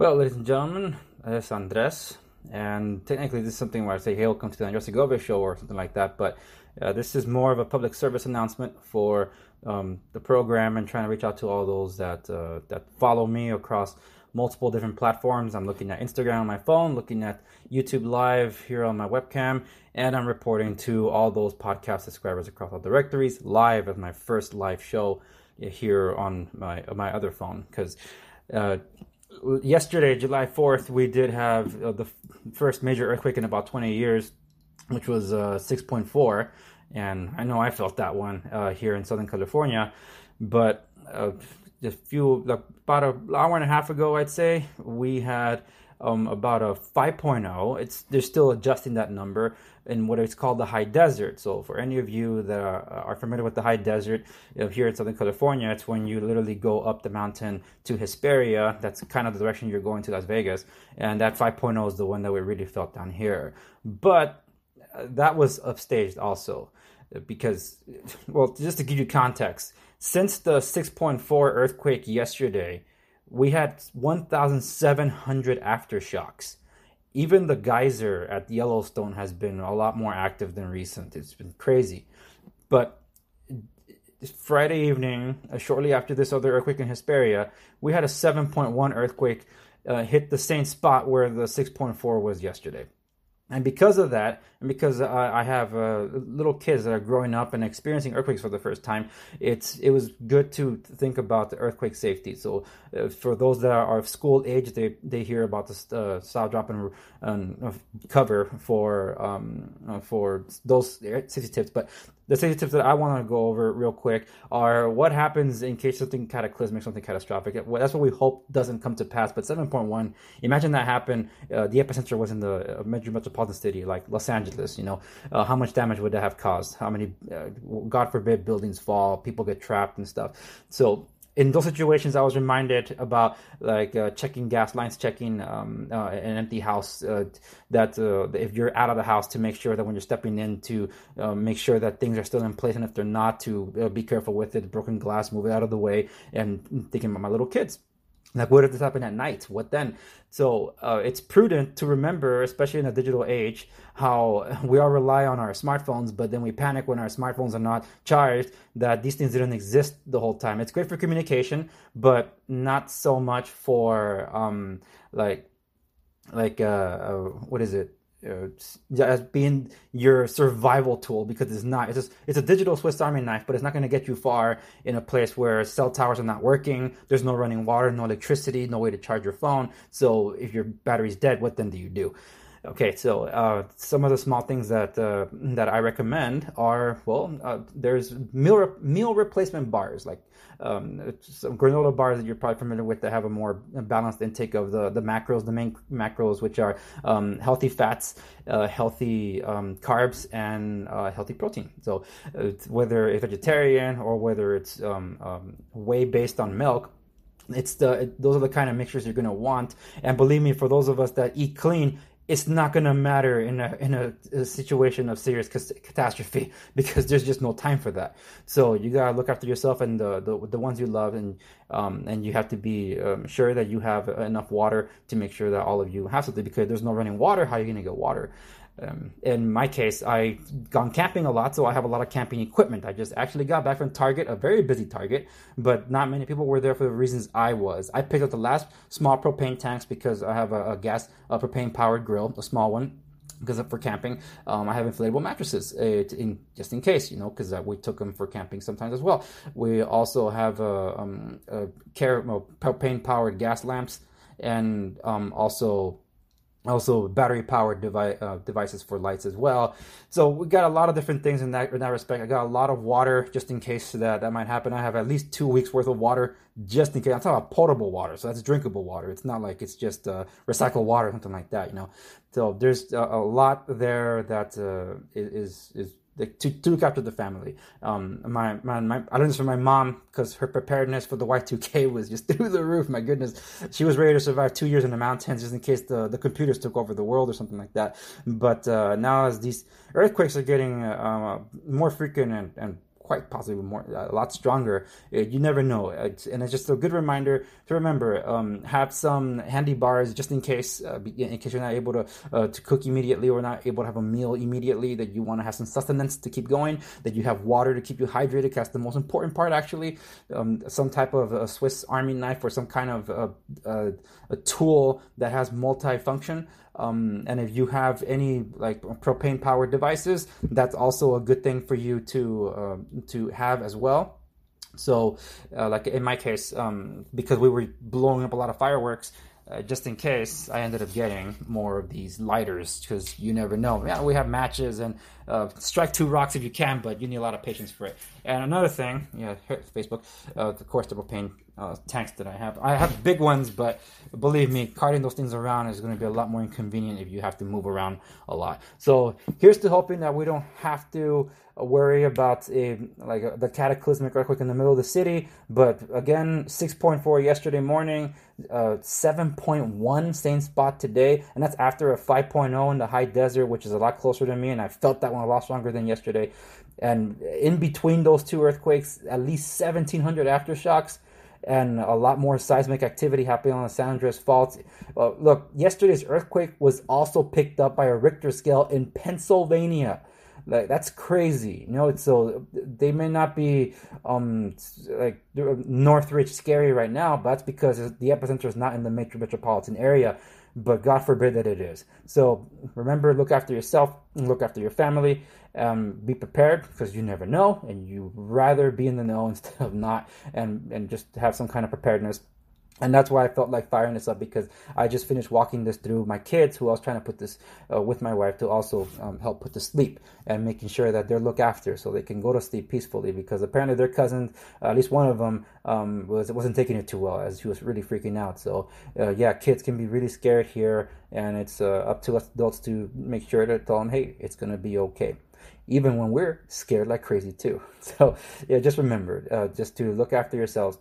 Well, ladies and gentlemen, it's Andres, and technically this is something where I say, hey, welcome to the Andres Segovia show or something like that, but uh, this is more of a public service announcement for um, the program and trying to reach out to all those that uh, that follow me across multiple different platforms. I'm looking at Instagram on my phone, looking at YouTube Live here on my webcam, and I'm reporting to all those podcast subscribers across all directories live as my first live show here on my my other phone because. Uh, yesterday, July 4th, we did have uh, the first major earthquake in about 20 years, which was uh, 6.4. And I know I felt that one uh, here in Southern California. But uh, a few, like about an hour and a half ago, I'd say, we had um, about a 5.0. It's They're still adjusting that number in what is called the high desert. So, for any of you that are, are familiar with the high desert you know, here in Southern California, it's when you literally go up the mountain to Hesperia. That's kind of the direction you're going to Las Vegas. And that 5.0 is the one that we really felt down here. But uh, that was upstaged also because, well, just to give you context, since the 6.4 earthquake yesterday, we had 1,700 aftershocks even the geyser at Yellowstone has been a lot more active than recent. It's been crazy. But Friday evening, uh, shortly after this other earthquake in Hesperia, we had a 7.1 earthquake uh, hit the same spot where the 6.4 was yesterday. And because of that, and because I, I have uh, little kids that are growing up and experiencing earthquakes for the first time, it's it was good to think about the earthquake safety. So uh, for those that are of school age, they, they hear about the uh, style drop and, and cover for um, uh, for those safety tips. But the safety tips that I want to go over real quick are what happens in case something cataclysmic, something catastrophic. That's what we hope doesn't come to pass. But 7.1, imagine that happened. Uh, the epicenter was in the uh, major metropolitan city like Los Angeles. You know, uh, how much damage would that have caused? How many, uh, God forbid, buildings fall, people get trapped and stuff. So in those situations, I was reminded about like uh, checking gas lines, checking um, uh, an empty house. Uh, that uh, if you're out of the house, to make sure that when you're stepping in, to uh, make sure that things are still in place, and if they're not, to uh, be careful with it. Broken glass, move it out of the way. And thinking about my little kids like what if this happened at night? What then? So uh, it's prudent to remember especially in a digital age how we all rely on our smartphones but then we panic when our smartphones are not charged that these things didn't exist the whole time. It's great for communication but not so much for um like like uh, uh what is it Uh, as being your survival tool because it's not. It's just it's a digital Swiss Army knife, but it's not going to get you far in a place where cell towers are not working. There's no running water, no electricity, no way to charge your phone. So if your battery's dead, what then do you do? Okay, so uh, some of the small things that uh, that I recommend are well, uh, there's meal re- meal replacement bars like um, some granola bars that you're probably familiar with that have a more balanced intake of the the macros, the main macros, which are um, healthy fats, uh, healthy um, carbs, and uh, healthy protein. So whether it's vegetarian or whether it's um, um, whey based on milk it's the those are the kind of mixtures you're going to want and believe me for those of us that eat clean it's not going to matter in a in a, a situation of serious catastrophe because there's just no time for that. So you gotta look after yourself and the the, the ones you love, and um, and you have to be um, sure that you have enough water to make sure that all of you have something because there's no running water. How are you gonna get water? Um, in my case, I gone camping a lot, so I have a lot of camping equipment. I just actually got back from Target, a very busy Target, but not many people were there for the reasons I was. I picked up the last small propane tanks because I have a, a gas, a propane powered grill, a small one, because for camping, um, I have inflatable mattresses uh, in, just in case, you know, because uh, we took them for camping sometimes as well. We also have a, um, a propane powered gas lamps and um, also also battery powered device, uh, devices for lights as well. So we got a lot of different things in that in that respect. I got a lot of water just in case that that might happen. I have at least two weeks worth of water just in case. I'm talking about potable water so that's drinkable water. It's not like it's just uh, recycled water or something like that you know? So there's a, a lot there that uh, is is to, to look after the family. Um, my, my, my, I learned this from my mom because her preparedness for the Y2K was just through the roof. My goodness, she was ready to survive two years in the mountains just in case the, the computers took over the world or something like that. But uh, now, as these earthquakes are getting uh, more frequent and, and quite possibly more, a lot stronger. You never know. And it's just a good reminder to remember, um, have some handy bars just in case, uh, in case you're not able to, uh, to cook immediately or not able to have a meal immediately, that you want to have some sustenance to keep going, that you have water to keep you hydrated. That's the most important part, actually. Um, some type of a Swiss Army knife or some kind of uh, uh, a tool that has multi-function. Um, and if you have any like propane powered devices, that's also a good thing for you to uh, to have as well. So, uh, like in my case, um, because we were blowing up a lot of fireworks, uh, just in case, I ended up getting more of these lighters because you never know. Yeah, we have matches and uh, strike two rocks if you can, but you need a lot of patience for it. And another thing, yeah, Facebook, uh, of course, the propane uh, tanks that I have. I have big ones, but believe me, carting those things around is going to be a lot more inconvenient if you have to move around a lot. So here's to hoping that we don't have to worry about a like a, the cataclysmic earthquake in the middle of the city. But again, 6.4 yesterday morning, uh, 7.1 same spot today, and that's after a 5.0 in the high desert, which is a lot closer to me, and I felt that one a lot stronger than yesterday. And in between those two earthquakes, at least 1,700 aftershocks and a lot more seismic activity happening on the San Andreas Fault. Uh, look, yesterday's earthquake was also picked up by a Richter scale in Pennsylvania. Like that's crazy, you know. It's so they may not be um like Northridge scary right now, but that's because the epicenter is not in the major metropolitan area but God forbid that it is. So remember, look after yourself and look after your family. Um, be prepared because you never know, and you rather be in the know instead of not, and and just have some kind of preparedness and that's why I felt like firing this up because I just finished walking this through my kids, who I was trying to put this uh, with my wife to also um, help put to sleep and making sure that they're looked after so they can go to sleep peacefully. Because apparently their cousin, at least one of them, um, was wasn't taking it too well as he was really freaking out. So uh, yeah, kids can be really scared here, and it's uh, up to us adults to make sure to tell them, hey, it's gonna be okay even when we're scared like crazy too. So yeah, just remember, uh, just to look after yourselves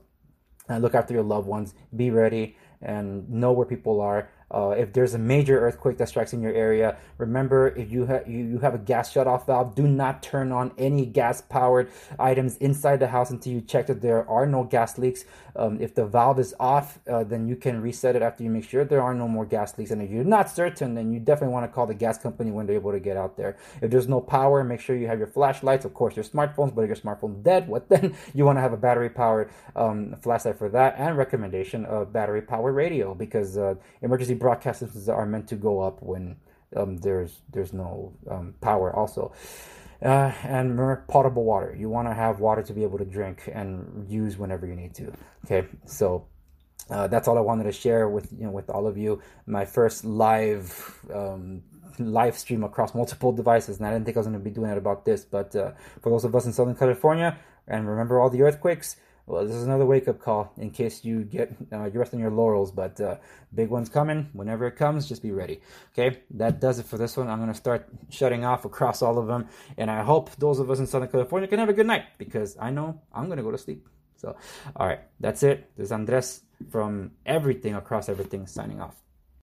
and look after your loved ones. Be ready and know where people are. Uh, if there's a major earthquake that strikes in your area, remember if you, ha- you, you have a gas shutoff valve, do not turn on any gas powered items inside the house until you check that there are no gas leaks. Um, if the valve is off, uh, then you can reset it after you make sure there are no more gas leaks. And if you're not certain, then you definitely want to call the gas company when they're able to get out there. If there's no power, make sure you have your flashlights, of course, your smartphones, but if your smartphone's dead, what then? You want to have a battery powered um, flashlight for that and recommendation of battery powered radio because uh, emergency broadcast systems are meant to go up when um, there's there's no um, power also. Uh, and potable water. You want to have water to be able to drink and use whenever you need to. Okay, so uh, that's all I wanted to share with you know with all of you. My first live um, live stream across multiple devices, and I didn't think I was going to be doing it about this. But uh, for those of us in Southern California, and remember all the earthquakes, well, this is another wake up call in case you get uh, you rest on your laurels. But uh, big one's coming. Whenever it comes, just be ready. Okay, that does it for this one. I'm gonna start shutting off across all of them, and I hope those of us in Southern California can have a good night because I know I'm gonna go to sleep. So, all right, that's it. This is Andres from Everything Across Everything signing off.